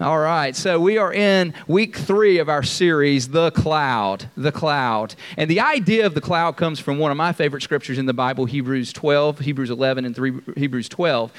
All right, so we are in week three of our series, The Cloud. The Cloud. And the idea of the cloud comes from one of my favorite scriptures in the Bible, Hebrews 12, Hebrews 11, and 3, Hebrews 12.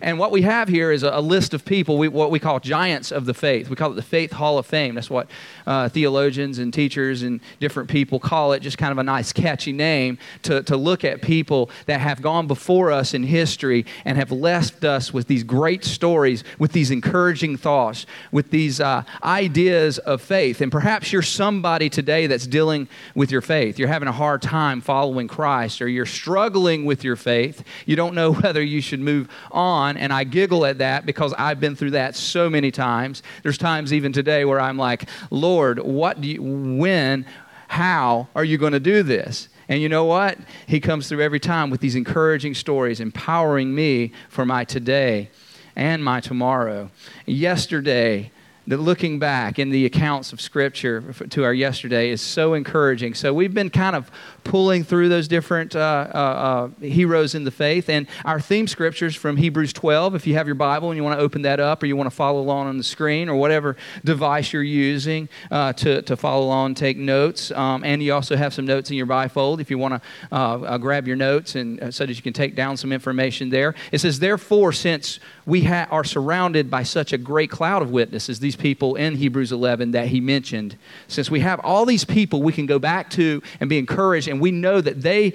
And what we have here is a, a list of people, we, what we call giants of the faith. We call it the Faith Hall of Fame. That's what uh, theologians and teachers and different people call it, just kind of a nice, catchy name to, to look at people that have gone before us in history and have left us with these great stories, with these encouraging thoughts, with these uh, ideas of faith. And perhaps you're somebody today that's dealing with your faith. You're having a hard time following Christ, or you're struggling with your faith. You don't know whether you should move on on, and I giggle at that because I've been through that so many times. There's times even today where I'm like, Lord, what do you, when, how are you going to do this? And you know what? He comes through every time with these encouraging stories, empowering me for my today and my tomorrow. Yesterday, that looking back in the accounts of Scripture to our yesterday is so encouraging. So we've been kind of pulling through those different uh, uh, uh, heroes in the faith. And our theme scriptures from Hebrews 12, if you have your Bible and you want to open that up or you want to follow along on the screen or whatever device you're using uh, to, to follow along, take notes. Um, and you also have some notes in your bifold if you want to uh, uh, grab your notes and so that you can take down some information there. It says, Therefore, since we ha- are surrounded by such a great cloud of witnesses, these people in Hebrews 11 that he mentioned, since we have all these people we can go back to and be encouraged and and we know that they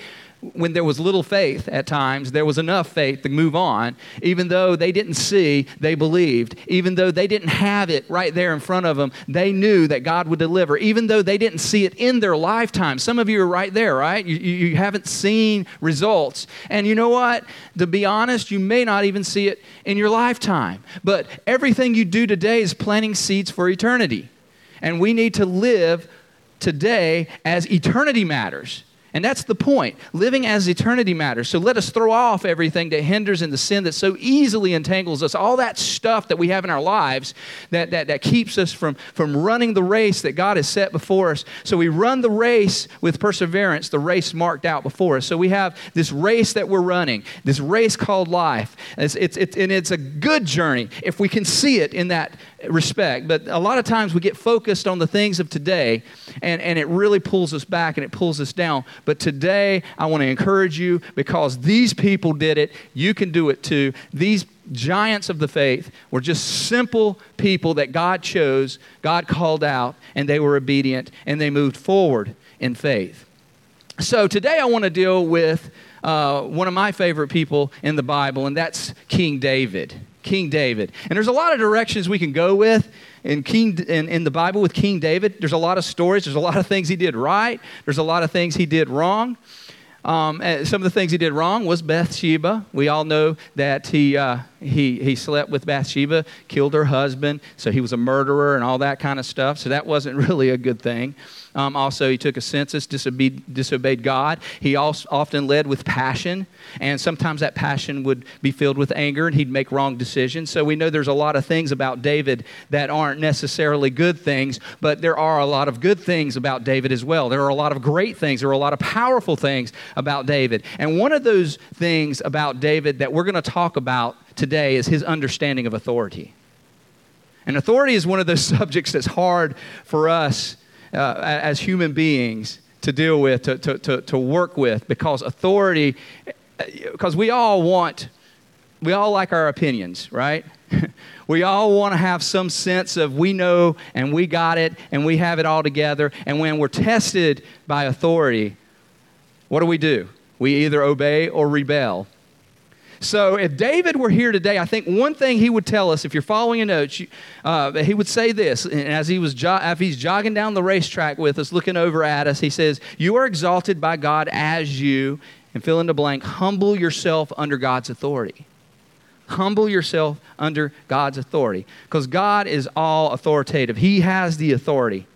when there was little faith at times, there was enough faith to move on. Even though they didn't see, they believed. Even though they didn't have it right there in front of them, they knew that God would deliver. Even though they didn't see it in their lifetime. Some of you are right there, right? You, you haven't seen results. And you know what? To be honest, you may not even see it in your lifetime. But everything you do today is planting seeds for eternity. And we need to live today as eternity matters. And that's the point. Living as eternity matters. So let us throw off everything that hinders and the sin that so easily entangles us, all that stuff that we have in our lives that, that, that keeps us from, from running the race that God has set before us. So we run the race with perseverance, the race marked out before us. So we have this race that we're running, this race called life. It's, it's, it's, and it's a good journey if we can see it in that respect. But a lot of times we get focused on the things of today, and, and it really pulls us back and it pulls us down. But today, I want to encourage you because these people did it. You can do it too. These giants of the faith were just simple people that God chose, God called out, and they were obedient and they moved forward in faith. So today, I want to deal with uh, one of my favorite people in the Bible, and that's King David. King David. And there's a lot of directions we can go with in, King, in, in the Bible with King David. There's a lot of stories, there's a lot of things he did right, there's a lot of things he did wrong. Um, some of the things he did wrong was Bathsheba. We all know that he, uh, he, he slept with Bathsheba, killed her husband, so he was a murderer and all that kind of stuff. So that wasn't really a good thing. Um, also, he took a census, disobeyed, disobeyed God. He also often led with passion, and sometimes that passion would be filled with anger, and he'd make wrong decisions. So we know there's a lot of things about David that aren't necessarily good things, but there are a lot of good things about David as well. There are a lot of great things, there are a lot of powerful things about David. And one of those things about David that we're going to talk about today is his understanding of authority. And authority is one of those subjects that's hard for us uh, as human beings to deal with, to, to, to, to work with, because authority, because we all want, we all like our opinions, right? we all want to have some sense of we know and we got it and we have it all together. And when we're tested by authority, what do we do? We either obey or rebel. So if David were here today, I think one thing he would tell us, if you're following a note, uh, he would say this, and as he was jo- if he's jogging down the racetrack with us, looking over at us, he says, "You are exalted by God as you," and fill in the blank, humble yourself under God's authority. Humble yourself under God's authority, because God is all authoritative. He has the authority.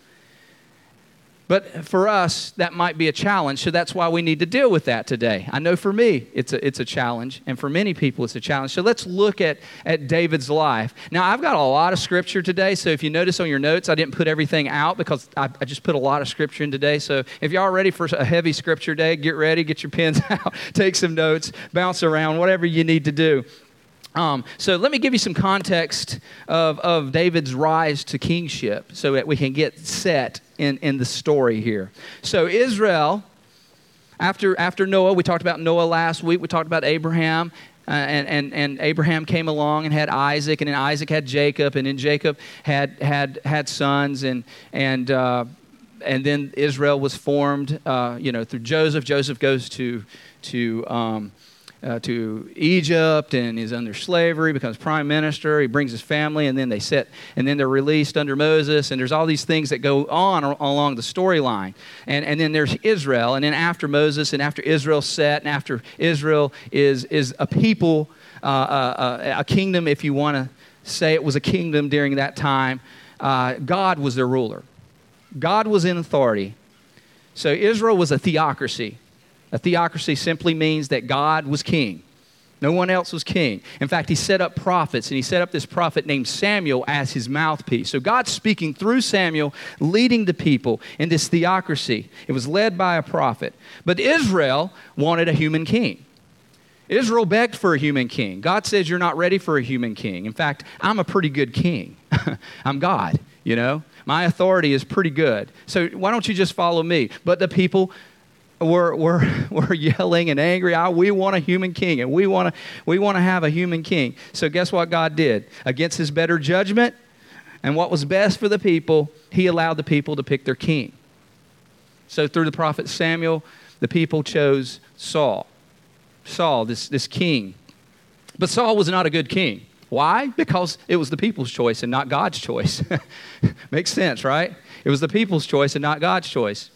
But for us, that might be a challenge, so that's why we need to deal with that today. I know for me, it's a, it's a challenge, and for many people, it's a challenge. So let's look at, at David's life. Now, I've got a lot of scripture today, so if you notice on your notes, I didn't put everything out because I, I just put a lot of scripture in today. So if y'all ready for a heavy scripture day, get ready, get your pens out, take some notes, bounce around, whatever you need to do. Um, so let me give you some context of, of David's rise to kingship so that we can get set in, in the story here. So Israel, after, after Noah, we talked about Noah last week, we talked about Abraham. Uh, and, and, and Abraham came along and had Isaac, and then Isaac had Jacob, and then Jacob had, had, had sons, and, and, uh, and then Israel was formed, uh, you know, through Joseph. Joseph goes to, to um, uh, to Egypt and is under slavery, becomes prime minister. He brings his family, and then they sit, and then they're released under Moses. And there's all these things that go on along the storyline. And, and then there's Israel, and then after Moses, and after Israel set, and after Israel is, is a people, uh, uh, uh a kingdom, if you want to say it was a kingdom during that time, uh, God was their ruler. God was in authority. So Israel was a theocracy. A theocracy simply means that God was king. No one else was king. In fact, he set up prophets, and he set up this prophet named Samuel as his mouthpiece. So God's speaking through Samuel, leading the people in this theocracy. It was led by a prophet. But Israel wanted a human king. Israel begged for a human king. God says, You're not ready for a human king. In fact, I'm a pretty good king. I'm God, you know? My authority is pretty good. So why don't you just follow me? But the people we're, we're, we're yelling and angry. Oh, we want a human king, and we want to we want to have a human king. So guess what God did? Against his better judgment and what was best for the people, he allowed the people to pick their king. So through the prophet Samuel, the people chose Saul. Saul, this, this king. But Saul was not a good king. Why? Because it was the people's choice and not God's choice. Makes sense, right? It was the people's choice and not God's choice.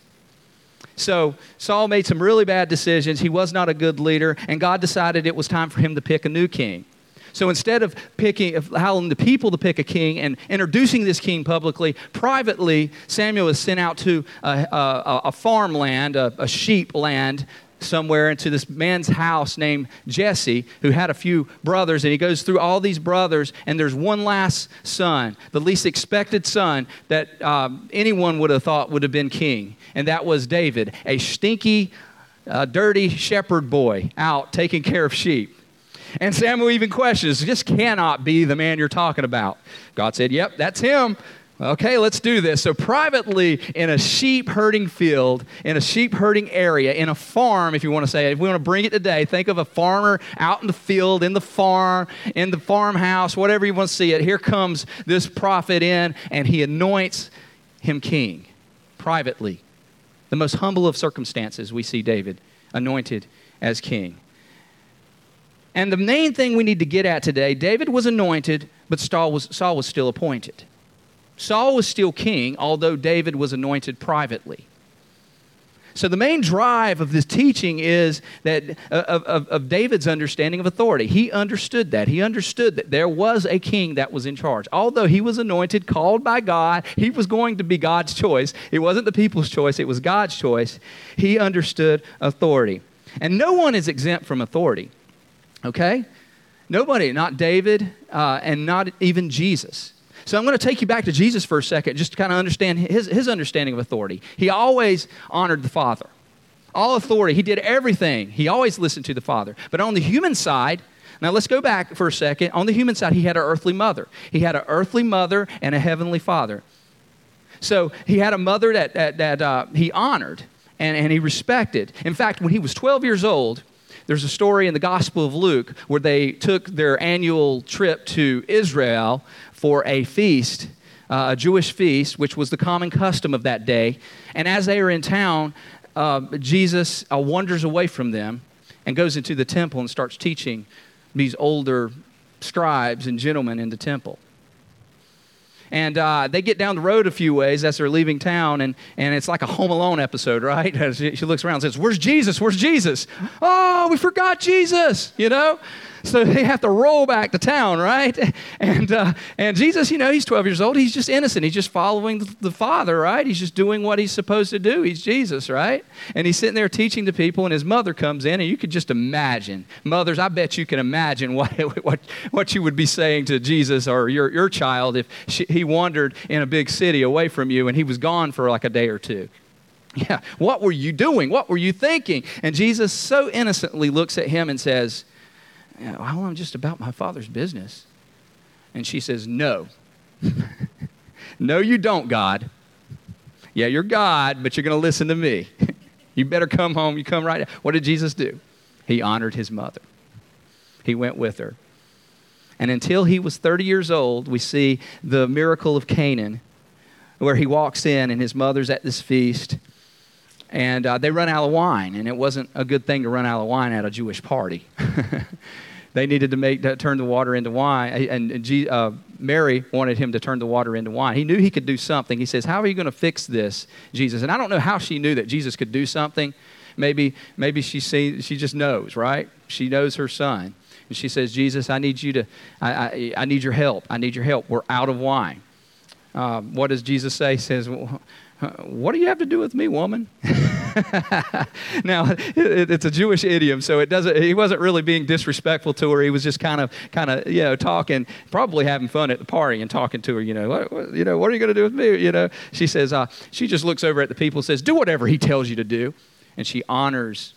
So Saul made some really bad decisions. He was not a good leader, and God decided it was time for him to pick a new king. So instead of picking, of allowing the people to pick a king and introducing this king publicly, privately, Samuel is sent out to a, a, a farmland, a, a sheep land, somewhere into this man's house named Jesse, who had a few brothers, and he goes through all these brothers, and there's one last son, the least expected son that um, anyone would have thought would have been king, and that was David, a stinky, uh, dirty shepherd boy out taking care of sheep. And Samuel even questions, this cannot be the man you're talking about. God said, Yep, that's him. Okay, let's do this. So, privately in a sheep herding field, in a sheep herding area, in a farm, if you want to say it, if we want to bring it today, think of a farmer out in the field, in the farm, in the farmhouse, whatever you want to see it. Here comes this prophet in, and he anoints him king privately. The most humble of circumstances, we see David anointed as king. And the main thing we need to get at today David was anointed, but Saul was, Saul was still appointed. Saul was still king, although David was anointed privately. So, the main drive of this teaching is that uh, of, of, of, David's understanding of authority. He understood that. He understood that there was a king that was in charge. Although he was anointed, called by God, he was going to be God's choice. It wasn't the people's choice, it was God's choice. He understood authority. And no one is exempt from authority, okay? Nobody, not David, uh, and not even Jesus. So I'm going to take you back to Jesus for a second, just to kind of understand his, his understanding of authority. He always honored the Father. All authority, he did everything. He always listened to the Father. But on the human side, now let's go back for a second. On the human side, he had an earthly mother. He had an earthly mother and a heavenly father. So he had a mother that, that, that uh, he honored and, and he respected. In fact, when he was 12 years old, there's a story in the Gospel of Luke where they took their annual trip to Israel for a feast, uh, a Jewish feast, which was the common custom of that day. And as they are in town, uh, Jesus uh, wanders away from them and goes into the temple and starts teaching these older scribes and gentlemen in the temple. And uh, they get down the road a few ways as they're leaving town, and, and it's like a Home Alone episode, right? As she looks around and says, Where's Jesus? Where's Jesus? Oh, we forgot Jesus, you know? So they have to roll back to town, right? And, uh, and Jesus, you know, he's 12 years old. He's just innocent. He's just following the Father, right? He's just doing what he's supposed to do. He's Jesus, right? And he's sitting there teaching to people, and his mother comes in, and you could just imagine. Mothers, I bet you can imagine what, what, what you would be saying to Jesus or your, your child if she, he wandered in a big city away from you and he was gone for like a day or two. Yeah, what were you doing? What were you thinking? And Jesus so innocently looks at him and says, well, I'm just about my father's business. And she says, No. no, you don't, God. Yeah, you're God, but you're going to listen to me. you better come home. You come right. What did Jesus do? He honored his mother. He went with her. And until he was 30 years old, we see the miracle of Canaan, where he walks in and his mother's at this feast. And uh, they run out of wine, and it wasn't a good thing to run out of wine at a Jewish party. they needed to make to turn the water into wine, and, and uh, Mary wanted him to turn the water into wine. He knew he could do something. He says, "How are you going to fix this, Jesus?" And I don't know how she knew that Jesus could do something. Maybe, maybe she see, she just knows, right? She knows her son. And she says, Jesus, I need you to, I, I, I need your help. I need your help. We're out of wine. Uh, what does Jesus say? He says, well, what do you have to do with me, woman? now, it, it's a Jewish idiom, so it doesn't. He wasn't really being disrespectful to her. He was just kind of, kind of, you know, talking, probably having fun at the party and talking to her. You know, what, what you know, what are you going to do with me? You know, she says, uh, she just looks over at the people and says, "Do whatever he tells you to do," and she honors,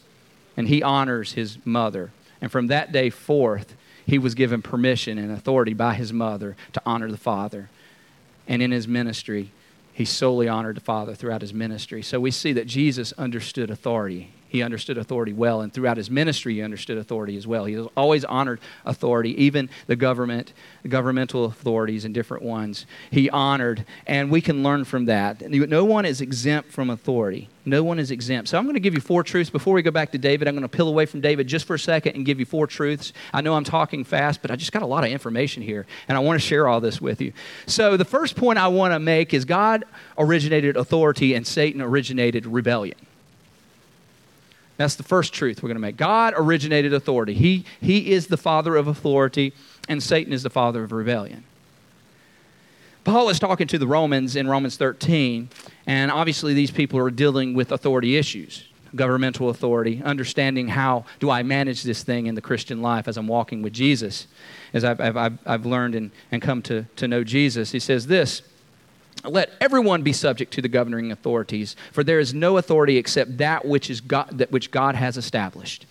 and he honors his mother. And from that day forth, he was given permission and authority by his mother to honor the Father. And in his ministry, he solely honored the Father throughout his ministry. So we see that Jesus understood authority he understood authority well. And throughout his ministry, he understood authority as well. He always honored authority, even the government, the governmental authorities and different ones. He honored, and we can learn from that. No one is exempt from authority. No one is exempt. So I'm going to give you four truths. Before we go back to David, I'm going to peel away from David just for a second and give you four truths. I know I'm talking fast, but I just got a lot of information here, and I want to share all this with you. So the first point I want to make is God originated authority and Satan originated rebellion. That's the first truth we're going to make. God originated authority. He, he is the father of authority, and Satan is the father of rebellion. Paul is talking to the Romans in Romans 13, and obviously these people are dealing with authority issues, governmental authority, understanding how do I manage this thing in the Christian life as I'm walking with Jesus, as I've, I've, I've learned and, and come to, to know Jesus. He says this let everyone be subject to the governing authorities, for there is no authority except that which, is God, that which God has established.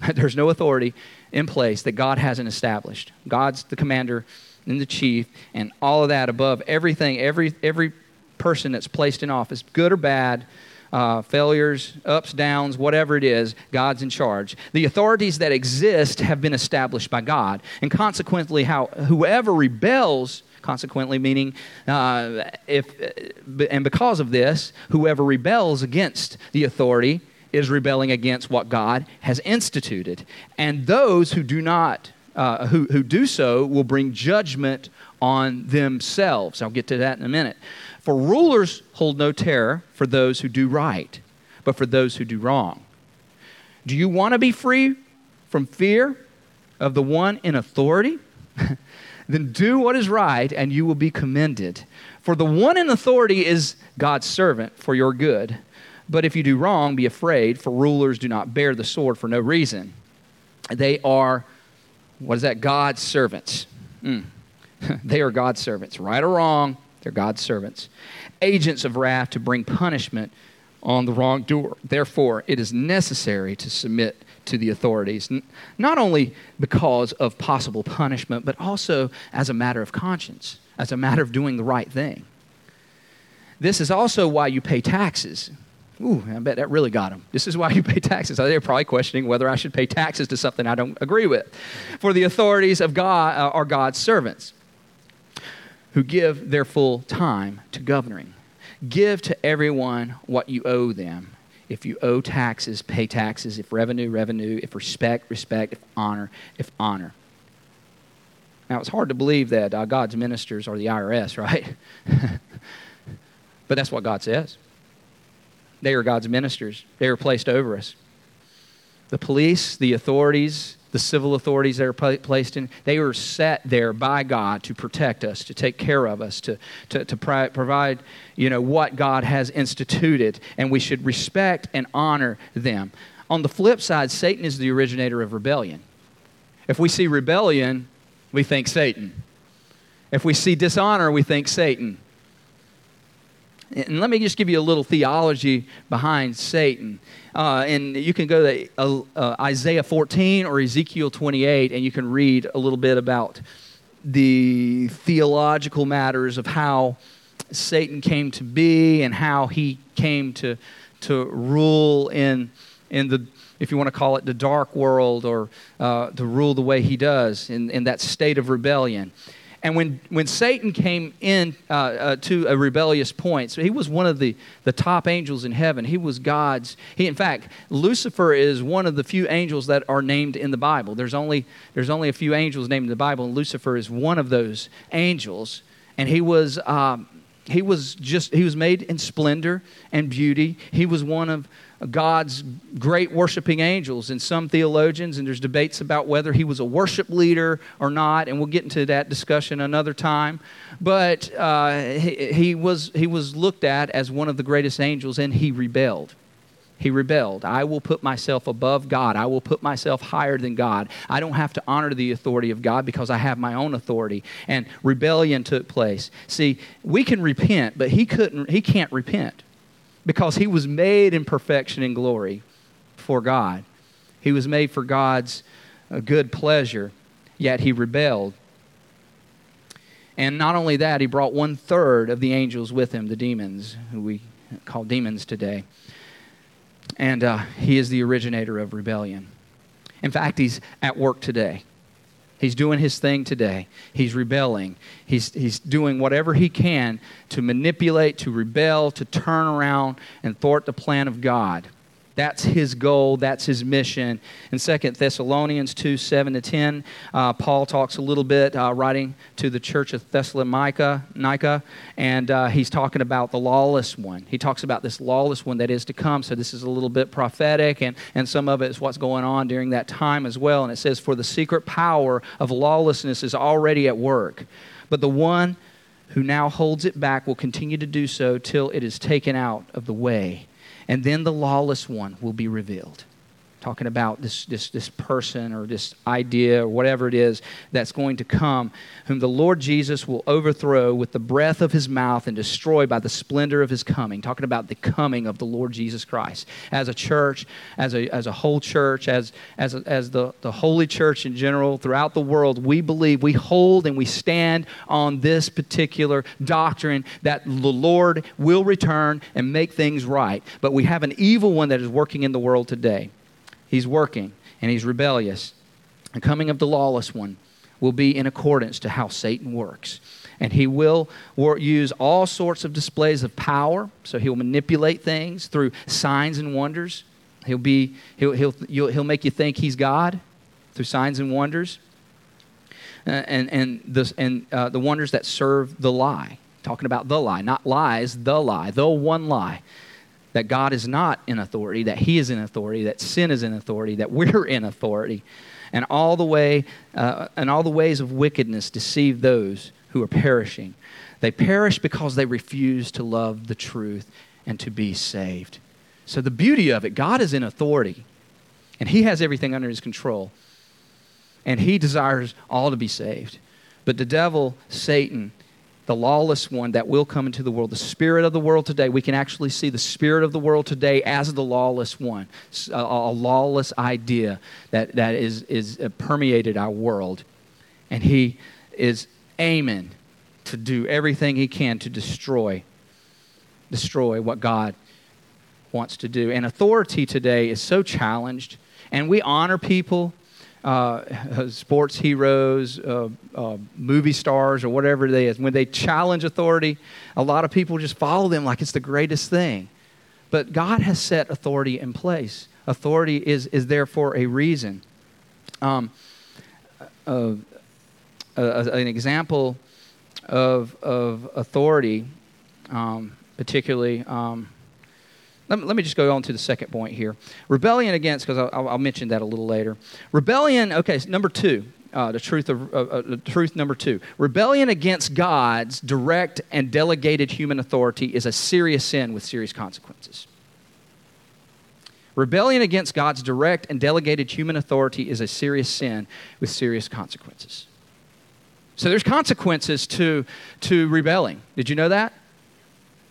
There's no authority in place that God hasn't established. God's the commander and the chief, and all of that above everything, every, every person that's placed in office, good or bad, uh, failures, ups, downs, whatever it is, God's in charge. The authorities that exist have been established by God, and consequently, how whoever rebels consequently, meaning uh, if, and because of this, whoever rebels against the authority is rebelling against what God has instituted. And those who do not, uh, who, who do so, will bring judgment on themselves. I'll get to that in a minute. For rulers hold no terror for those who do right, but for those who do wrong. Do you want to be free from fear of the one in authority? then do what is right, and you will be commended. For the one in authority is God's servant for your good. But if you do wrong, be afraid, for rulers do not bear the sword for no reason. They are, what is that? God's servants. Mm. they are God's servants. Right or wrong, they're God's servants. Agents of wrath to bring punishment on the wrongdoer. Therefore, it is necessary to submit to the authorities, not only because of possible punishment, but also as a matter of conscience, as a matter of doing the right thing. This is also why you pay taxes. Ooh, I bet that really got them. This is why you pay taxes. They're probably questioning whether I should pay taxes to something I don't agree with. For the authorities of God uh, are God's servants who give their full time to governing. Give to everyone what you owe them if you owe taxes, pay taxes. If revenue, revenue. If respect, respect. If honor, if honor. Now, it's hard to believe that uh, God's ministers are the IRS, right? but that's what God says. They are God's ministers, they are placed over us. The police, the authorities, the civil authorities that are placed in, they were set there by God to protect us, to take care of us, to, to, to provide, you know, what God has instituted, and we should respect and honor them. On the flip side, Satan is the originator of rebellion. If we see rebellion, we think Satan. If we see dishonor, we think Satan. And let me just give you a little theology behind Satan. Uh, and you can go to uh, uh, Isaiah 14 or Ezekiel 28, and you can read a little bit about the theological matters of how Satan came to be and how he came to, to rule in, in the, if you want to call it, the dark world or uh, to rule the way he does in, in that state of rebellion. And when, when Satan came in uh, uh, to a rebellious point, so he was one of the, the top angels in heaven. He was God's. He, in fact, Lucifer is one of the few angels that are named in the Bible. There's only, there's only a few angels named in the Bible, and Lucifer is one of those angels. And he was, um, he was just, he was made in splendor and beauty. He was one of God's great worshiping angels. And some theologians, and there's debates about whether he was a worship leader or not, and we'll get into that discussion another time. But uh, he, he, was, he was looked at as one of the greatest angels, and he rebelled. He rebelled. I will put myself above God. I will put myself higher than God. I don't have to honor the authority of God because I have my own authority. And rebellion took place. See, we can repent, but he couldn't he can't repent because he was made in perfection and glory for God. He was made for God's uh, good pleasure, yet he rebelled. And not only that, he brought one third of the angels with him, the demons, who we call demons today. And uh, he is the originator of rebellion. In fact, he's at work today. He's doing his thing today. He's rebelling. He's, he's doing whatever he can to manipulate, to rebel, to turn around and thwart the plan of God. That's his goal. That's his mission. In 2 Thessalonians 2 7 to 10, uh, Paul talks a little bit, uh, writing to the church of Thessalonica, and uh, he's talking about the lawless one. He talks about this lawless one that is to come. So this is a little bit prophetic, and, and some of it is what's going on during that time as well. And it says, For the secret power of lawlessness is already at work, but the one who now holds it back will continue to do so till it is taken out of the way and then the lawless one will be revealed talking about this, this, this person or this idea or whatever it is that's going to come, whom the Lord Jesus will overthrow with the breath of his mouth and destroy by the splendor of his coming. Talking about the coming of the Lord Jesus Christ. As a church, as a, as a whole church, as, as, a, as the, the holy church in general throughout the world, we believe, we hold and we stand on this particular doctrine that the Lord will return and make things right. But we have an evil one that is working in the world today. He's working and he's rebellious. The coming of the lawless one will be in accordance to how Satan works. And he will use all sorts of displays of power. So he'll manipulate things through signs and wonders. He'll, be, he'll, he'll, he'll make you think he's God through signs and wonders. Uh, and, and, the, and uh, the wonders that serve the lie. Talking about the lie, not lies, the lie, the one lie that God is not in authority, that He is in authority, that sin is in authority, that we're in authority, and all the way uh, and all the ways of wickedness deceive those who are perishing. They perish because they refuse to love the truth and to be saved. So the beauty of it, God is in authority, and He has everything under His control, and He desires all to be saved. But the devil, Satan, the lawless one that will come into the world, the spirit of the world today. We can actually see the spirit of the world today as the lawless one, a, a lawless idea that, that is, is uh, permeated our world. And he is aiming to do everything he can to destroy destroy what God wants to do. And authority today is so challenged, and we honor people uh, sports heroes, uh, uh, movie stars, or whatever it is, when they challenge authority, a lot of people just follow them like it's the greatest thing. But God has set authority in place. Authority is, is there for a reason. Um, uh, an example of, of authority, um, particularly. Um, let me, let me just go on to the second point here. Rebellion against, because I'll, I'll, mention that a little later. Rebellion, okay, number two, uh, the truth of uh, uh, the truth number two. Rebellion against God's direct and delegated human authority is a serious sin with serious consequences. Rebellion against God's direct and delegated human authority is a serious sin with serious consequences. So there's consequences to, to rebelling. Did you know that?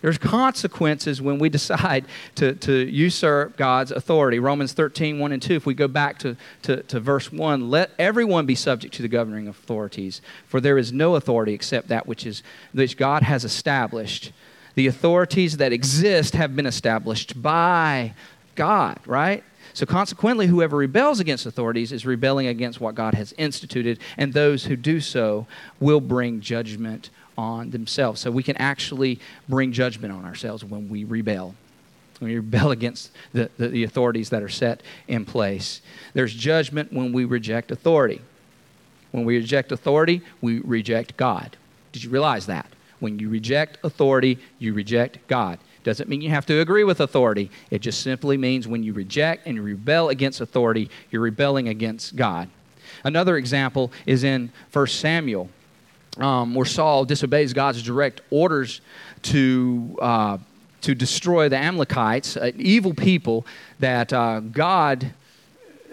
There's consequences when we decide to, to usurp God's authority. Romans 13, 1 and 2, if we go back to, to, to verse 1, let everyone be subject to the governing authorities, for there is no authority except that which, is, which God has established. The authorities that exist have been established by God, right? So, consequently, whoever rebels against authorities is rebelling against what God has instituted, and those who do so will bring judgment on themselves. So we can actually bring judgment on ourselves when we rebel. When we rebel against the, the, the authorities that are set in place. There's judgment when we reject authority. When we reject authority, we reject God. Did you realize that? When you reject authority, you reject God. Doesn't mean you have to agree with authority. It just simply means when you reject and rebel against authority, you're rebelling against God. Another example is in 1 Samuel um, where Saul disobeys God's direct orders to, uh, to destroy the Amalekites, uh, evil people that uh, God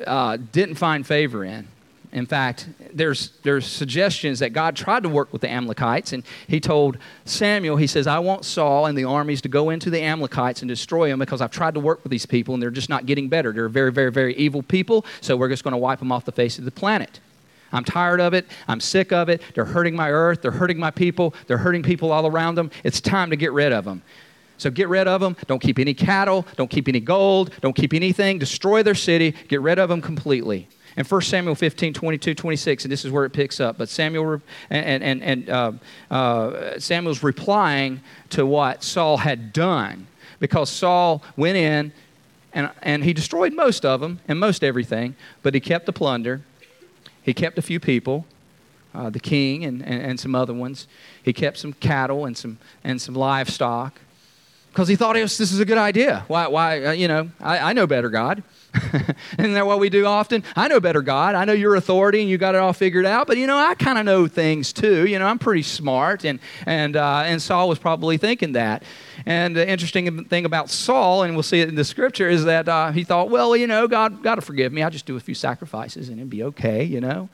uh, didn't find favor in. In fact, there's, there's suggestions that God tried to work with the Amalekites, and he told Samuel, he says, I want Saul and the armies to go into the Amalekites and destroy them because I've tried to work with these people, and they're just not getting better. They're very, very, very evil people, so we're just going to wipe them off the face of the planet. I'm tired of it. I'm sick of it. They're hurting my earth. They're hurting my people. They're hurting people all around them. It's time to get rid of them. So get rid of them. Don't keep any cattle. Don't keep any gold. Don't keep anything. Destroy their city. Get rid of them completely. And 1 Samuel 15, 22, 26, and this is where it picks up. But Samuel and, and, and uh, uh, Samuel's replying to what Saul had done because Saul went in and, and he destroyed most of them and most everything, but he kept the plunder he kept a few people, uh, the king and, and, and, some other ones. He kept some cattle and some, and some livestock because he thought was, this is a good idea. Why, why uh, you know, I, I know better, God. Isn't that what we do often? I know better, God. I know your authority and you got it all figured out, but you know, I kind of know things too. You know, I'm pretty smart. And, and, uh, and Saul was probably thinking that. And the interesting thing about Saul, and we'll see it in the scripture, is that uh, he thought, well, you know, God, got to forgive me. I'll just do a few sacrifices and it'll be okay, you know.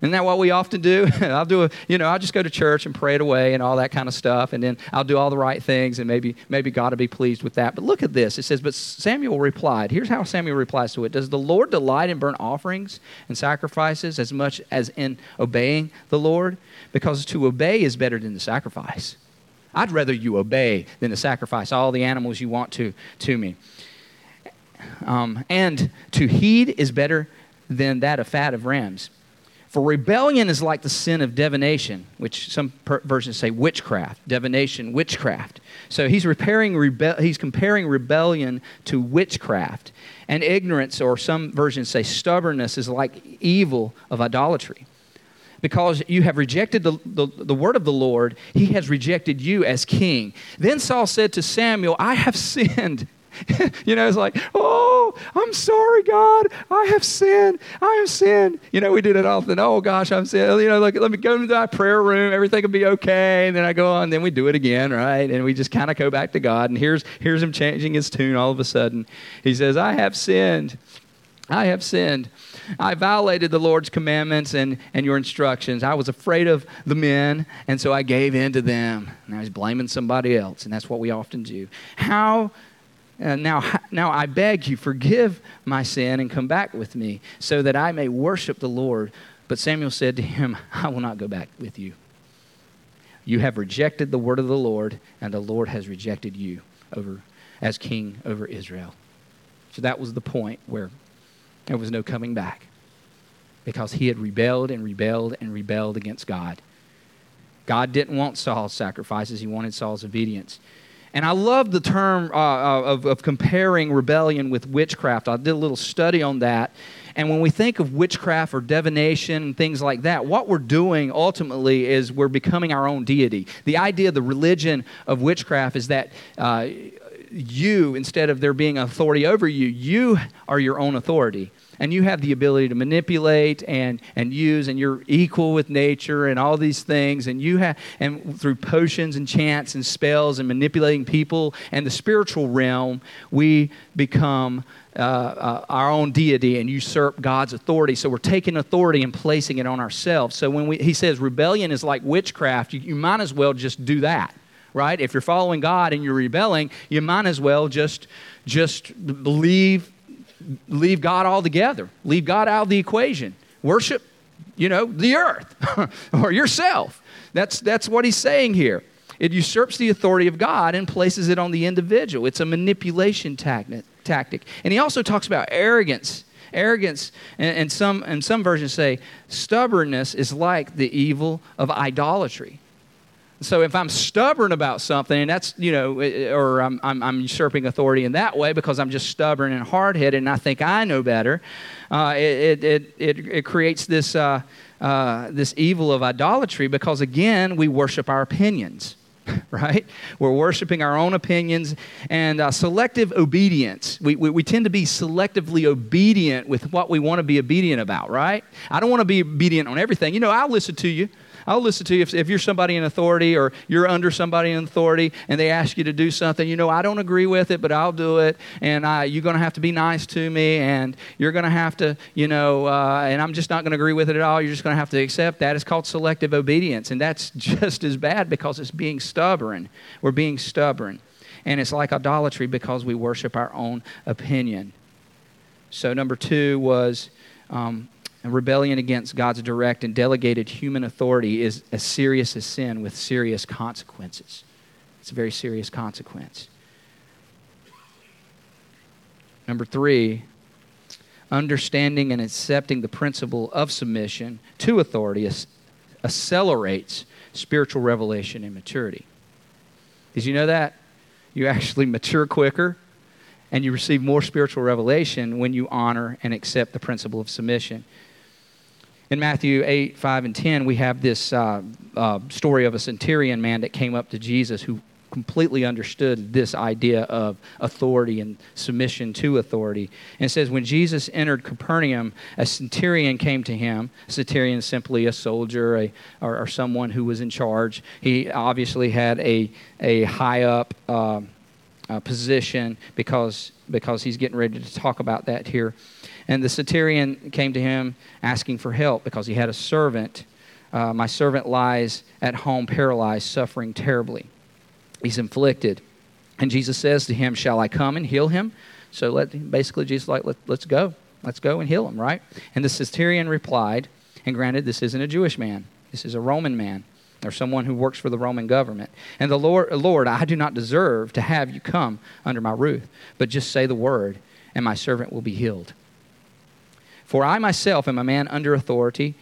Isn't that what we often do? I'll do a, you know, I'll just go to church and pray it away and all that kind of stuff, and then I'll do all the right things, and maybe, maybe God will be pleased with that. But look at this. It says, But Samuel replied, here's how Samuel replies to it Does the Lord delight in burnt offerings and sacrifices as much as in obeying the Lord? Because to obey is better than the sacrifice. I'd rather you obey than to sacrifice all the animals you want to to me. Um, and to heed is better than that of fat of rams. For rebellion is like the sin of divination, which some per- versions say witchcraft, divination, witchcraft. So he's, repairing rebe- he's comparing rebellion to witchcraft. And ignorance, or some versions say stubbornness, is like evil of idolatry. Because you have rejected the, the, the word of the Lord, he has rejected you as king. Then Saul said to Samuel, I have sinned. you know, it's like, oh, I'm sorry, God. I have sinned. I have sinned. You know, we did it often. Oh, gosh, I'm sinned. You know, let me go into that prayer room. Everything will be okay. And then I go on. Then we do it again, right? And we just kind of go back to God. And here's, here's him changing his tune all of a sudden. He says, I have sinned. I have sinned. I violated the Lord's commandments and, and your instructions. I was afraid of the men, and so I gave in to them. Now he's blaming somebody else, and that's what we often do. How uh, now, now I beg you, forgive my sin and come back with me so that I may worship the Lord. But Samuel said to him, I will not go back with you. You have rejected the word of the Lord, and the Lord has rejected you over, as king over Israel. So that was the point where there was no coming back because he had rebelled and rebelled and rebelled against God. God didn't want Saul's sacrifices, he wanted Saul's obedience. And I love the term uh, uh, of, of comparing rebellion with witchcraft. I did a little study on that. And when we think of witchcraft or divination and things like that, what we're doing ultimately is we're becoming our own deity. The idea, the religion of witchcraft is that uh, you, instead of there being authority over you, you are your own authority and you have the ability to manipulate and, and use, and you're equal with nature and all these things, and you have, and through potions and chants and spells and manipulating people and the spiritual realm, we become uh, uh, our own deity and usurp God's authority. So we're taking authority and placing it on ourselves. So when we, he says rebellion is like witchcraft, you, you might as well just do that right? If you're following God and you're rebelling, you might as well just just leave leave God altogether. Leave God out of the equation. Worship, you know, the earth or yourself. That's that's what he's saying here. It usurps the authority of God and places it on the individual. It's a manipulation tactic. And he also talks about arrogance. Arrogance, and, and some, and some versions say stubbornness is like the evil of idolatry. So if I'm stubborn about something, that's, you know, or I'm, I'm, I'm, usurping authority in that way because I'm just stubborn and hard headed and I think I know better, uh, it, it, it, it, creates this, uh, uh, this evil of idolatry because, again, we worship our opinions. right? We're worshiping our own opinions and uh, selective obedience. We, we, we, tend to be selectively obedient with what we want to be obedient about, right? I don't want to be obedient on everything. You know, I'll listen to you. I'll listen to you if, if you're somebody in authority or you're under somebody in authority and they ask you to do something. You know, I don't agree with it, but I'll do it. And I, you're going to have to be nice to me, and you're going to have to, you know, uh, and I'm just not going to agree with it at all. You're just going to have to accept that. It's called selective obedience, and that's just as bad because it's being stubborn. We're being stubborn. And it's like idolatry because we worship our own opinion. So, number two was um, and rebellion against God's direct and delegated human authority is as serious as sin with serious consequences. It's a very serious consequence. Number three, understanding and accepting the principle of submission to authority accelerates spiritual revelation and maturity. Did you know that? You actually mature quicker and you receive more spiritual revelation when you honor and accept the principle of submission. In Matthew 8, 5, and 10, we have this uh, uh, story of a centurion man that came up to Jesus who completely understood this idea of authority and submission to authority. And it says, When Jesus entered Capernaum, a centurion came to him. A centurion is simply a soldier a, or, or, someone who was in charge. He obviously had a, a high up uh, uh position because, because he's getting ready to talk about that here. And the centurion came to him asking for help because he had a servant. Uh, my servant lies at home paralyzed, suffering terribly. He's inflicted. And Jesus says to him, Shall I come and heal him? So let, basically, Jesus like, Let, let's go. Let's go and heal him, right? And the centurion replied, and granted, this isn't a Jewish man, this is a Roman man or someone who works for the Roman government. And the Lord, Lord, I do not deserve to have you come under my roof, but just say the word, and my servant will be healed. For I myself am a man under authority,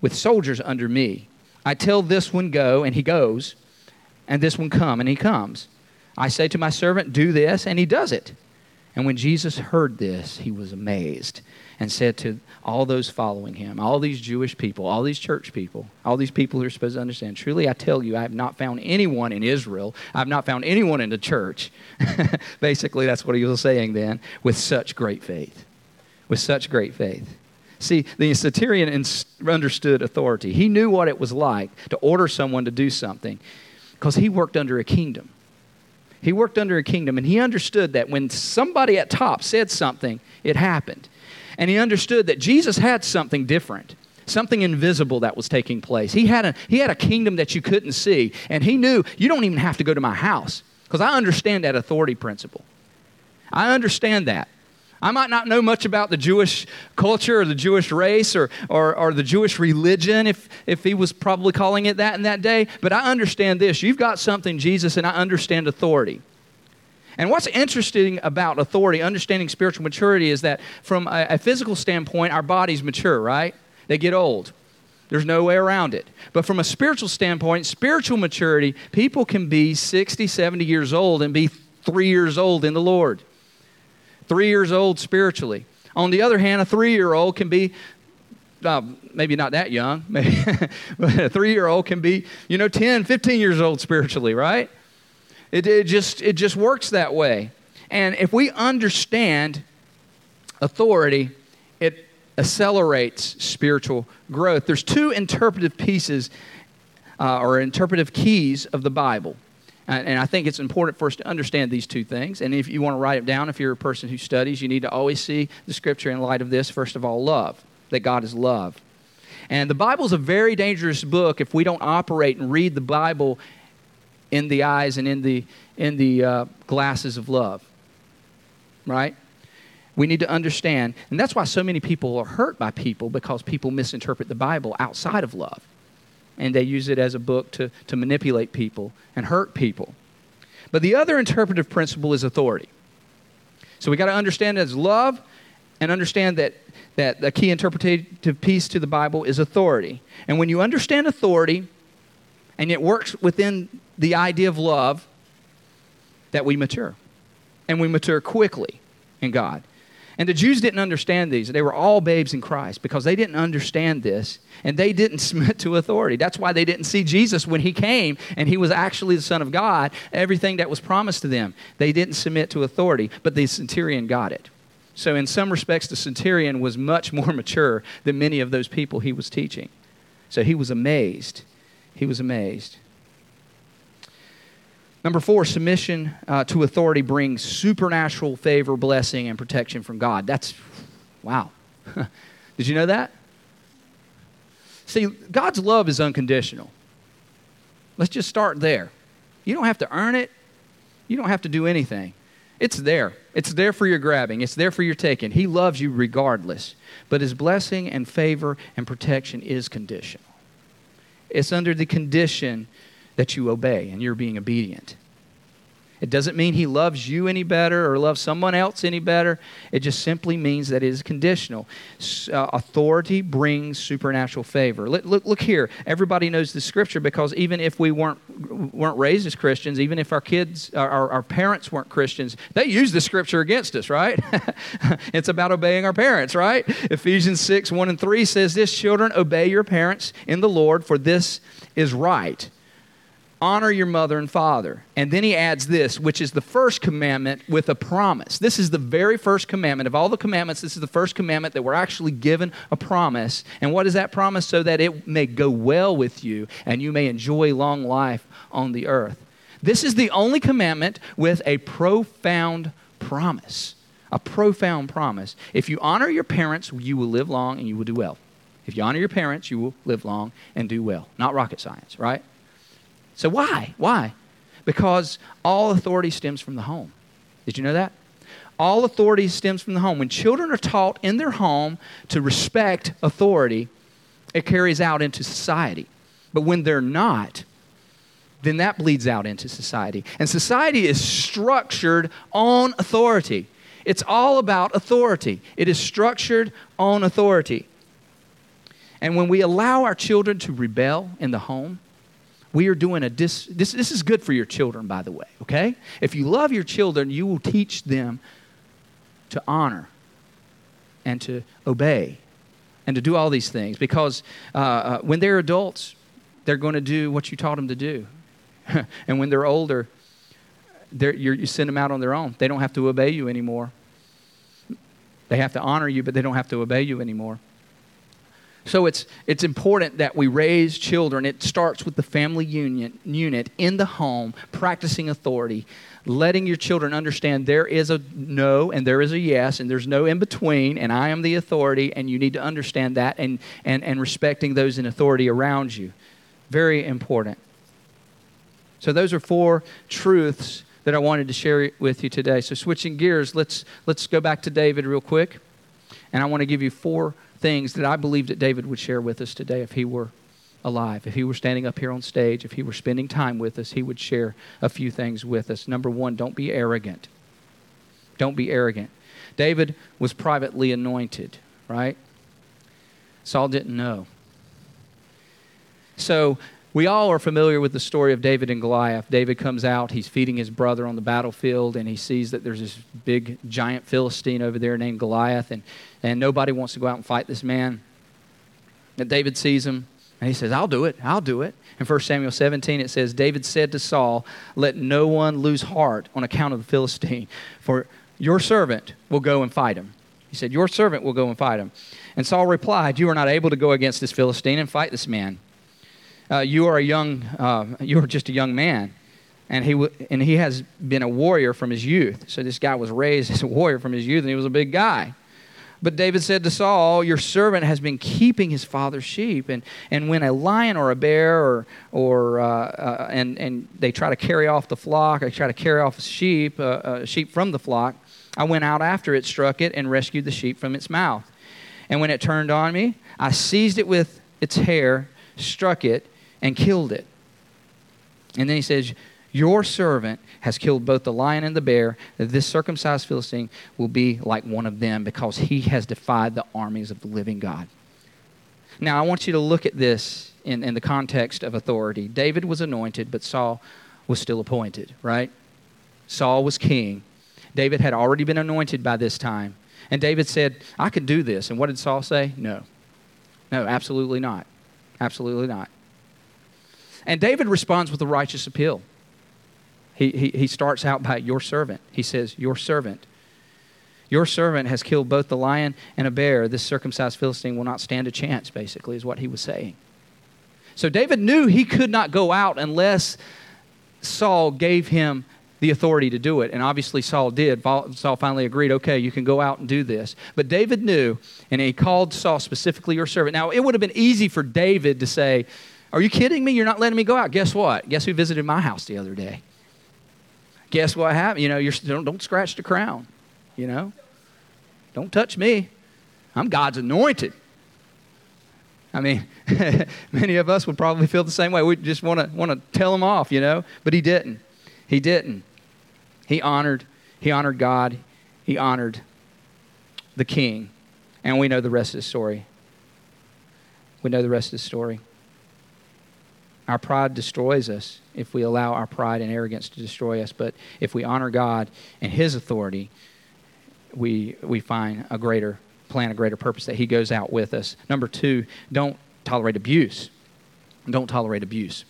with soldiers under me. I tell this one go, and he goes, and this one come, and he comes. I say to my servant, Do this, and he does it. And when Jesus heard this, he was amazed and said to all those following him, all these Jewish people, all these church people, all these people who are supposed to understand, truly I tell you, I have not found anyone in Israel, I have not found anyone in the church. Basically, that's what he was saying then, with such great faith with such great faith. See, the centurion understood authority. He knew what it was like to order someone to do something because he worked under a kingdom. He worked under a kingdom, and he understood that when somebody at top said something, it happened. And he understood that Jesus had something different, something invisible that was taking place. He had a, he had a kingdom that you couldn't see, and he knew you don't even have to go to my house because I understand that authority principle. I understand that. I might not know much about the Jewish culture or the Jewish race or, or, or, the Jewish religion, if, if he was probably calling it that in that day, but I understand this. You've got something, Jesus, and I understand authority. And what's interesting about authority, understanding spiritual maturity, is that from a, a physical standpoint, our bodies mature, right? They get old. There's no way around it. But from a spiritual standpoint, spiritual maturity, people can be 60, 70 years old and be three years old in the Lord three years old spiritually. On the other hand, a three year old can be uh, maybe not that young, maybe, but a three year old can be, you know, 10, 15 years old spiritually, right? It, it, just, it just works that way. And if we understand authority, it accelerates spiritual growth. There's two interpretive pieces uh, or interpretive keys of the Bible. And I think it's important for us to understand these two things. And if you want to write it down, if you're a person who studies, you need to always see the scripture in light of this. First of all, love, that God is love. And the Bible is a very dangerous book if we don't operate and read the Bible in the eyes and in the, in the uh, glasses of love. Right? We need to understand, and that's why so many people are hurt by people because people misinterpret the Bible outside of love. And they use it as a book to, to manipulate people and hurt people. But the other interpretive principle is authority. So we got to understand as love and understand that, that the key interpretative piece to the Bible is authority. And when you understand authority and it works within the idea of love, that we mature. And we mature quickly in God. And the Jews didn't understand these. They were all babes in Christ because they didn't understand this and they didn't submit to authority. That's why they didn't see Jesus when he came and he was actually the Son of God, everything that was promised to them. They didn't submit to authority, but the centurion got it. So, in some respects, the centurion was much more mature than many of those people he was teaching. So, he was amazed. He was amazed. Number four, submission uh, to authority brings supernatural favor, blessing, and protection from God. That's, wow. Did you know that? See, God's love is unconditional. Let's just start there. You don't have to earn it, you don't have to do anything. It's there. It's there for your grabbing. It's there for your taking. He loves you regardless. But his blessing and favor and protection is conditional. It's under the condition that you obey and you're being obedient. It doesn't mean he loves you any better or loves someone else any better. It just simply means that it is conditional. Uh, authority brings supernatural favor. Look, look, look here. Everybody knows the scripture because even if we weren't, weren't raised as Christians, even if our kids, our, our parents weren't Christians, they use the scripture against us, right? it's about obeying our parents, right? Ephesians 6 1 and 3 says this Children, obey your parents in the Lord, for this is right honor your mother and father. And then he adds this, which is the first commandment with a promise. This is the very first commandment. Of all the commandments, this is the first commandment that we're actually given a promise. And what is that promise? So that it may go well with you and you may enjoy long life on the earth. This is the only commandment with a profound promise. A profound promise. If you honor your parents, you will live long and you will do well. If you honor your parents, you will live long and do well. Not rocket science, right? So why? Why? Because all authority stems from the home. Did you know that? All authority stems from the home. When children are taught in their home to respect authority, it carries out into society. But when they're not, then that bleeds out into society. And society is structured on authority. It's all about authority. It is structured on authority. And when we allow our children to rebel in the home, we are doing a dis, this, this is good for your children by the way okay? If you love your children you will teach them to honor and to obey and to do all these things because uh, uh, when they're adults they're going to do what you taught them to do. And when they're older they're, you send them out on their own. They don't have to obey you anymore. They have to honor you but they don't have to obey you anymore so it's, it's important that we raise children. It starts with the family union, unit in the home, practicing authority, letting your children understand there is a no and there is a yes, and there's no in between, and I am the authority, and you need to understand that, and, and, and respecting those in authority around you. Very important. So those are four truths that I wanted to share with you today. So switching gears, let's, let's go back to David real quick, and I want to give you four things that I believe that David would share with us today if he were alive. If he were standing up here on stage, if he were spending time with us, he would share a few things with us. Number one, don't be arrogant. Don't be arrogant. David was privately anointed, right? Saul didn't know. So we all are familiar with the story of David and Goliath. David comes out, he's feeding his brother on the battlefield, and he sees that there's this big, giant Philistine over there named Goliath, and, and nobody wants to go out and fight this man. And David sees him, and he says, I'll do it, I'll do it. In 1 Samuel 17, it says, David said to Saul, Let no one lose heart on account of the Philistine, for your servant will go and fight him. He said, Your servant will go and fight him. And Saul replied, You are not able to go against this Philistine and fight this man uh, you are a young, uh, you are just a young man. And he, w- and he has been a warrior from his youth. So this guy was raised as a warrior from his youth, and he was a big guy. But David said to Saul, Your servant has been keeping his father's sheep. And, and when a lion or a bear or, or uh, uh, and, and they try to carry off the flock, they try to carry off a sheep, uh, uh, sheep from the flock, I went out after it, struck it, and rescued the sheep from its mouth. And when it turned on me, I seized it with its hair, struck it, and killed it. And then he says, Your servant has killed both the lion and the bear, this circumcised Philistine will be like one of them because he has defied the armies of the living God. Now, I want you to look at this in, in the context of authority. David was anointed, but Saul was still appointed, right? Saul was king. David had already been anointed by this time. And David said, I could do this. And what did Saul say? No. No, absolutely not. Absolutely not. And David responds with a righteous appeal. He, he, he starts out by your servant. He says, Your servant. Your servant has killed both the lion and a bear. This circumcised Philistine will not stand a chance, basically, is what he was saying. So David knew he could not go out unless Saul gave him the authority to do it. And obviously, Saul did. Saul finally agreed, okay, you can go out and do this. But David knew, and he called Saul specifically your servant. Now, it would have been easy for David to say, Are you kidding me? You're not letting me go out. Guess what? Guess who visited my house the other day? Guess what happened? You know, you're, don't, don't scratch the crown. You know, don't touch me. I'm God's anointed. I mean, many of us would probably feel the same way. We just want to want to tell him off, you know, but he didn't. He didn't. He honored he honored God. He honored the king. And we know the rest of the story. We know the rest of the story. Our pride destroys us if we allow our pride and arrogance to destroy us. But if we honor God and His authority, we, we find a greater plan, a greater purpose that He goes out with us. Number two, don't tolerate abuse. Don't tolerate abuse.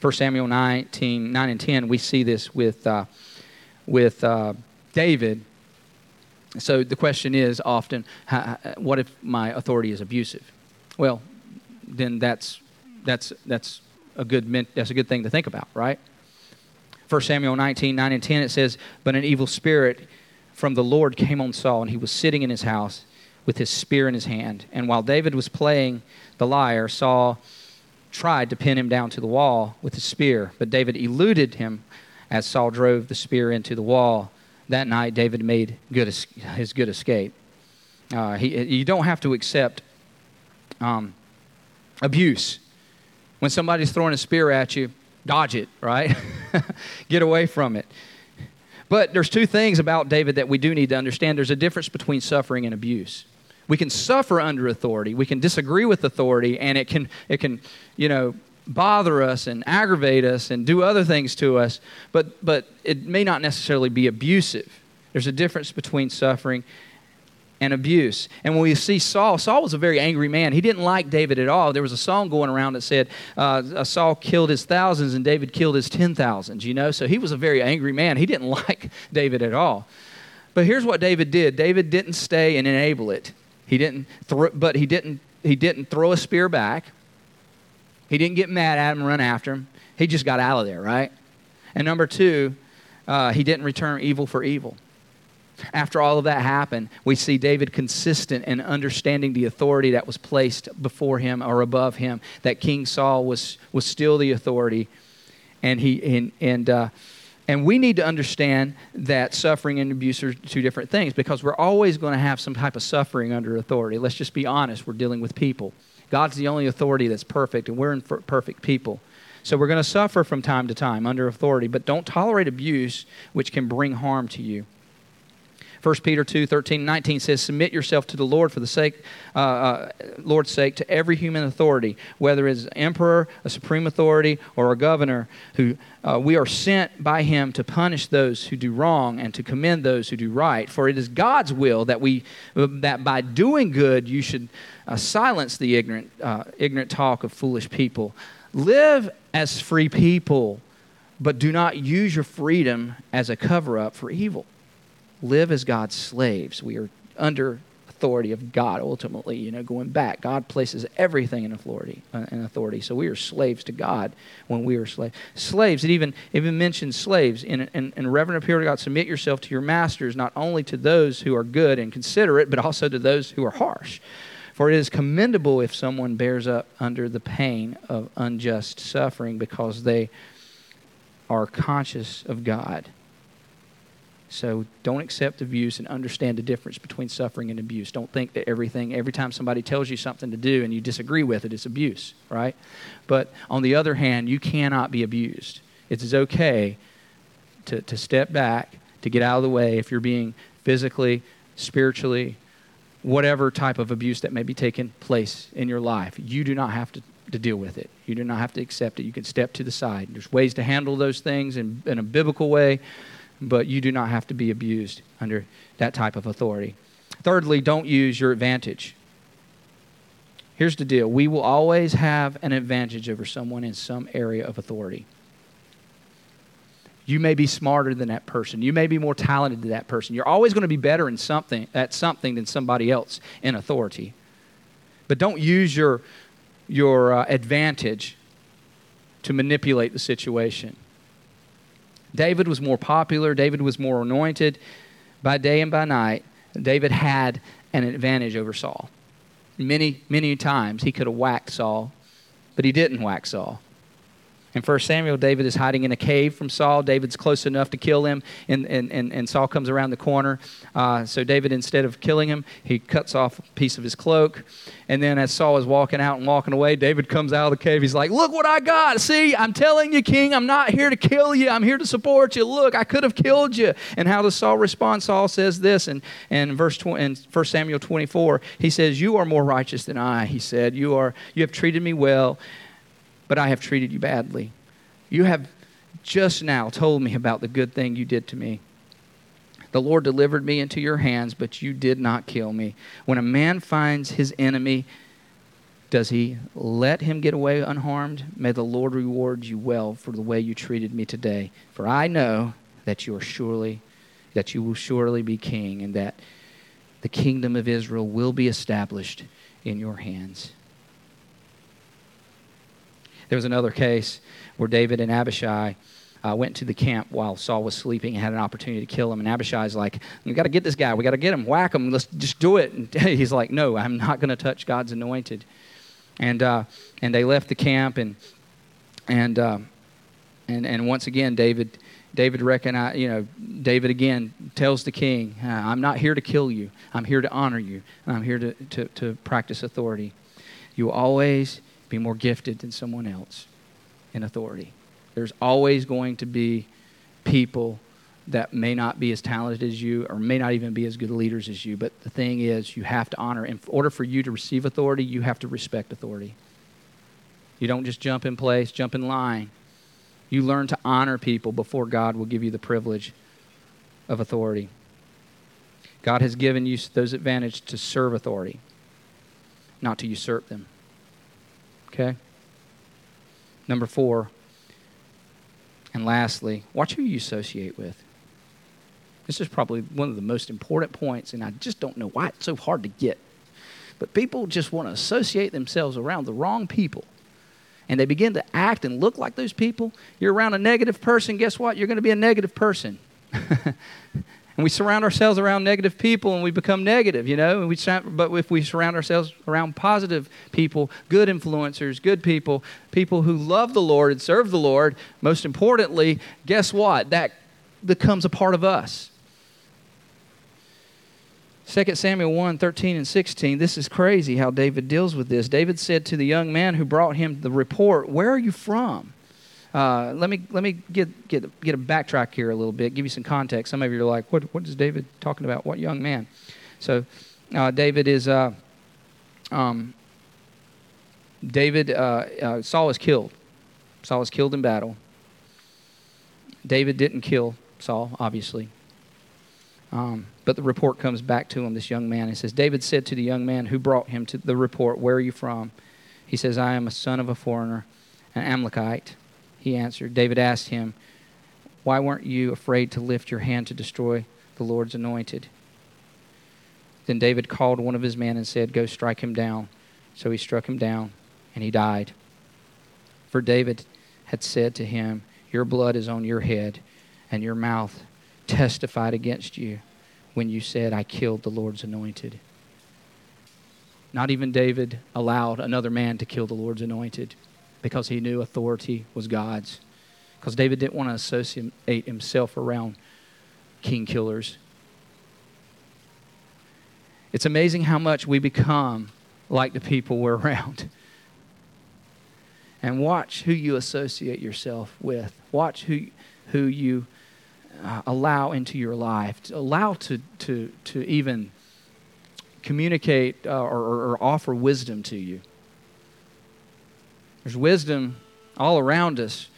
1 Samuel 19, 9 and 10, we see this with, uh, with uh, David. So the question is often, what if my authority is abusive? Well, then that's that's, that's, a good, that's a good thing to think about, right? 1 Samuel 19, 9 and 10, it says, But an evil spirit from the Lord came on Saul, and he was sitting in his house with his spear in his hand. And while David was playing the lyre, Saul tried to pin him down to the wall with his spear, but David eluded him as Saul drove the spear into the wall. That night, David made good, his good escape. Uh, he, you don't have to accept um, abuse when somebody's throwing a spear at you, dodge it, right? Get away from it. But there's two things about David that we do need to understand. There's a difference between suffering and abuse. We can suffer under authority. We can disagree with authority, and it can, it can, you know, bother us and aggravate us and do other things to us. But, but it may not necessarily be abusive. There's a difference between suffering and abuse. And when we see Saul, Saul was a very angry man. He didn't like David at all. There was a song going around that said, uh, Saul killed his thousands and David killed his ten thousands, you know? So he was a very angry man. He didn't like David at all. But here's what David did David didn't stay and enable it. He didn't, th- but he didn't, he didn't throw a spear back. He didn't get mad at him and run after him. He just got out of there, right? And number two, uh, he didn't return evil for evil. After all of that happened, we see David consistent in understanding the authority that was placed before him or above him, that King Saul was, was still the authority. And, he, and, and, uh, and we need to understand that suffering and abuse are two different things because we're always going to have some type of suffering under authority. Let's just be honest, we're dealing with people. God's the only authority that's perfect, and we're perfect people. So we're going to suffer from time to time under authority, but don't tolerate abuse, which can bring harm to you. 1 Peter 2 13 19 says, Submit yourself to the Lord for the sake, uh, uh, Lord's sake, to every human authority, whether it's emperor, a supreme authority, or a governor, who uh, we are sent by him to punish those who do wrong and to commend those who do right. For it is God's will that we that by doing good you should uh, silence the ignorant, uh, ignorant talk of foolish people. Live as free people, but do not use your freedom as a cover up for evil live as God's slaves. We are under authority of God ultimately, you know, going back. God places everything in authority, uh, in authority. So we are slaves to God when we are slaves. Slaves, it even, even mentions slaves. In, in, in reverent appeal to God, submit yourself to your masters, not only to those who are good and considerate, but also to those who are harsh. For it is commendable if someone bears up under the pain of unjust suffering because they are conscious of God. So don't accept abuse and understand the difference between suffering and abuse. Don't think that everything, every time somebody tells you something to do and you disagree with it, it's abuse, right? But on the other hand, you cannot be abused. It is okay to, to step back, to get out of the way if you're being physically, spiritually, whatever type of abuse that may be taking place in your life. You do not have to, to deal with it. You do not have to accept it. You can step to the side. There's ways to handle those things in, in a biblical way but you do not have to be abused under that type of authority. Thirdly, don't use your advantage. Here's the deal we will always have an advantage over someone in some area of authority. You may be smarter than that person. You may be more talented than that person. You're always going to be better in something at something than somebody else in authority. But don't use your your uh, advantage to manipulate the situation. David was more popular, David was more anointed by day and by night. David had an advantage over Saul. Many, many times he could have whacked Saul, but he didn't whack Saul. In 1 Samuel, David is hiding in a cave from Saul. David's close enough to kill him, and, and, and, and Saul comes around the corner. Uh, so David, instead of killing him, he cuts off a piece of his cloak. And then as Saul is walking out and walking away, David comes out of the cave. He's like, Look what I got. See, I'm telling you, King, I'm not here to kill you. I'm here to support you. Look, I could have killed you. And how does Saul respond? Saul says this in, in verse 20, in 1 Samuel 24. He says, You are more righteous than I, he said. You, are, you have treated me well but I have treated you badly. You have just now told me about the good thing you did to me. The Lord delivered me into your hands, but you did not kill me. When a man finds his enemy, does he let him get away unharmed? May the Lord reward you well for the way you treated me today. For I know that you are surely that you will surely be king and that the kingdom of Israel will be established in your hands. There was another case where David and Abishai uh, went to the camp while Saul was sleeping and had an opportunity to kill him. And Abishai's like, We got to get this guy. We got to get him. Whack him. Let's just do it. And he's like, No, I'm not going to touch God's anointed. And, uh, and they left the camp. And, and, uh, and, and once again, David. David recognize, you know, David again tells the king, I'm not here to kill you. I'm here to honor you. And I'm here to, to, to practice authority. You always be more gifted than someone else in authority. There's always going to be people that may not be as talented as you or may not even be as good leaders as you. But the thing is, you have to honor. In order for you to receive authority, you have to respect authority. You don't just jump in place, jump in line. You learn to honor people before God will give you the privilege of authority. God has given you those advantages to serve authority, not to usurp them. Okay? Number four, and lastly, watch who you associate with. This is probably one of the most important points, and I just don't know why it's so hard to get. But people just want to associate themselves around the wrong people. And they begin to act and look like those people. You're around a negative person, guess what? You're going to be a negative person. And we surround ourselves around negative people and we become negative, you know. And we, but if we surround ourselves around positive people, good influencers, good people, people who love the Lord and serve the Lord, most importantly, guess what? That becomes a part of us. 2 Samuel 1 13 and 16. This is crazy how David deals with this. David said to the young man who brought him the report, Where are you from? Uh, let me let me get get get a backtrack here a little bit. Give you some context. Some of you are like, "What what is David talking about? What young man?" So, uh, David is uh, um, David. Uh, uh, Saul is killed. Saul was killed in battle. David didn't kill Saul, obviously. Um, but the report comes back to him, this young man. He says, David said to the young man who brought him to the report, Where are you from? He says, I am a son of a foreigner, an Amalekite. He answered. David asked him, Why weren't you afraid to lift your hand to destroy the Lord's anointed? Then David called one of his men and said, Go strike him down. So he struck him down, and he died. For David had said to him, Your blood is on your head, and your mouth testified against you when you said, I killed the Lord's anointed. Not even David allowed another man to kill the Lord's anointed because he knew authority was God's. Because David didn't want to associate himself around king killers. It's amazing how much we become like the people we're around. And watch who you associate yourself with. Watch who, who you uh, allow into your life. Allow to, to, to even communicate uh, or, or offer wisdom to you. There's wisdom all around us,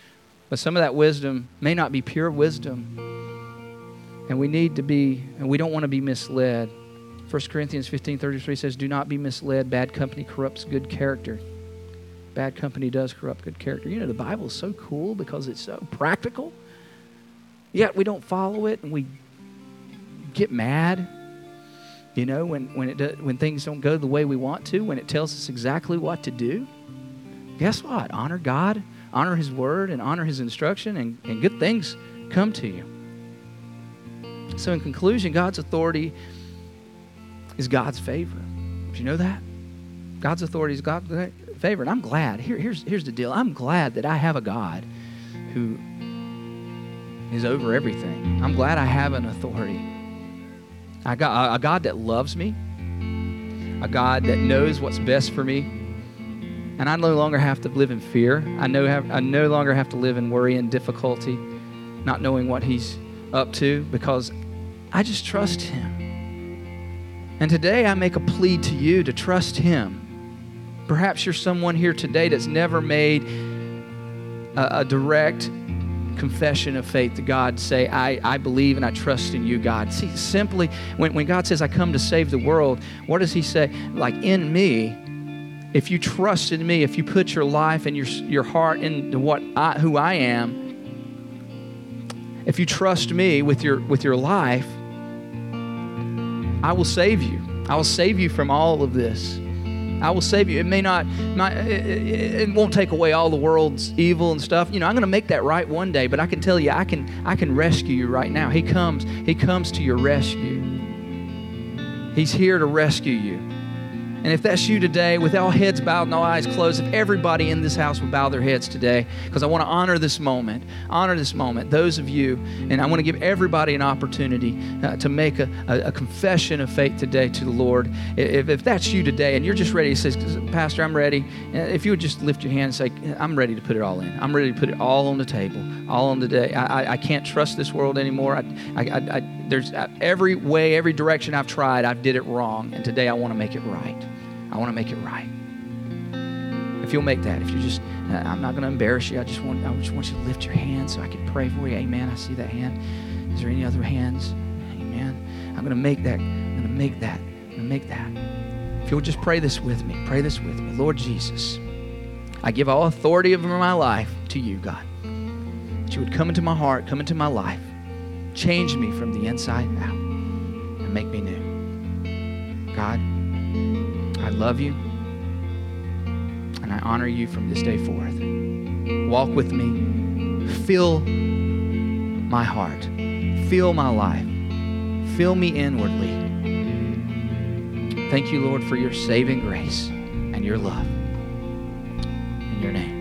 but some of that wisdom may not be pure wisdom. And we need to be, and we don't want to be misled. 1 Corinthians 15 33 says, Do not be misled. Bad company corrupts good character. Bad company does corrupt good character. You know, the Bible is so cool because it's so practical. Yet we don't follow it and we get mad. You know, when, when, it when things don't go the way we want to, when it tells us exactly what to do. Guess what? Honor God, honor His word, and honor His instruction, and, and good things come to you. So, in conclusion, God's authority is God's favor. Do you know that? God's authority is God's favor. And I'm glad. Here, here's, here's the deal I'm glad that I have a God who is over everything. I'm glad I have an authority. I got a God that loves me, a God that knows what's best for me. And I no longer have to live in fear. I, know, I no longer have to live in worry and difficulty, not knowing what He's up to, because I just trust Him. And today I make a plea to you to trust Him. Perhaps you're someone here today that's never made a, a direct confession of faith to God. Say, I, I believe and I trust in you, God. See, simply, when, when God says, I come to save the world, what does He say? Like, in me, if you trust in me, if you put your life and your, your heart into what I, who I am, if you trust me with your, with your life, I will save you. I will save you from all of this. I will save you. It may not, not it, it, won't take away all the world's evil and stuff. You know, I'm going to make that right one day, but I can tell you, I can, I can rescue you right now. He comes, He comes to your rescue. He's here to rescue you. And if that's you today, with all heads bowed and all eyes closed, if everybody in this house would bow their heads today, because I want to honor this moment, honor this moment, those of you, and I want to give everybody an opportunity uh, to make a, a, a, confession of faith today to the Lord. If, if that's you today and you're just ready to say, Pastor, I'm ready, uh, if you would just lift your hand and say, I'm ready to put it all in. I'm ready to put it all on the table, all on the day. I, I, I can't trust this world anymore. I, I, I, there's uh, every way, every direction I've tried, I've did it wrong, and today I want to make it right. I want to make it right. If you'll make that, if you just, uh, I'm not going to embarrass you. I just want, I just want you to lift your hand so I can pray for you. Amen. I see that hand. Is there any other hands? Amen. I'm going to make that. I'm going to make that. I'm going to make that. If you'll just pray this with me, pray this with me. Lord Jesus, I give all authority over my life to you, God. That you would come into my heart, come into my life, change me from the inside out, and make me new. God, I love you and I honor you from this day forth. Walk with me. Fill my heart. Fill my life. Fill me inwardly. Thank you, Lord, for your saving grace and your love. In your name.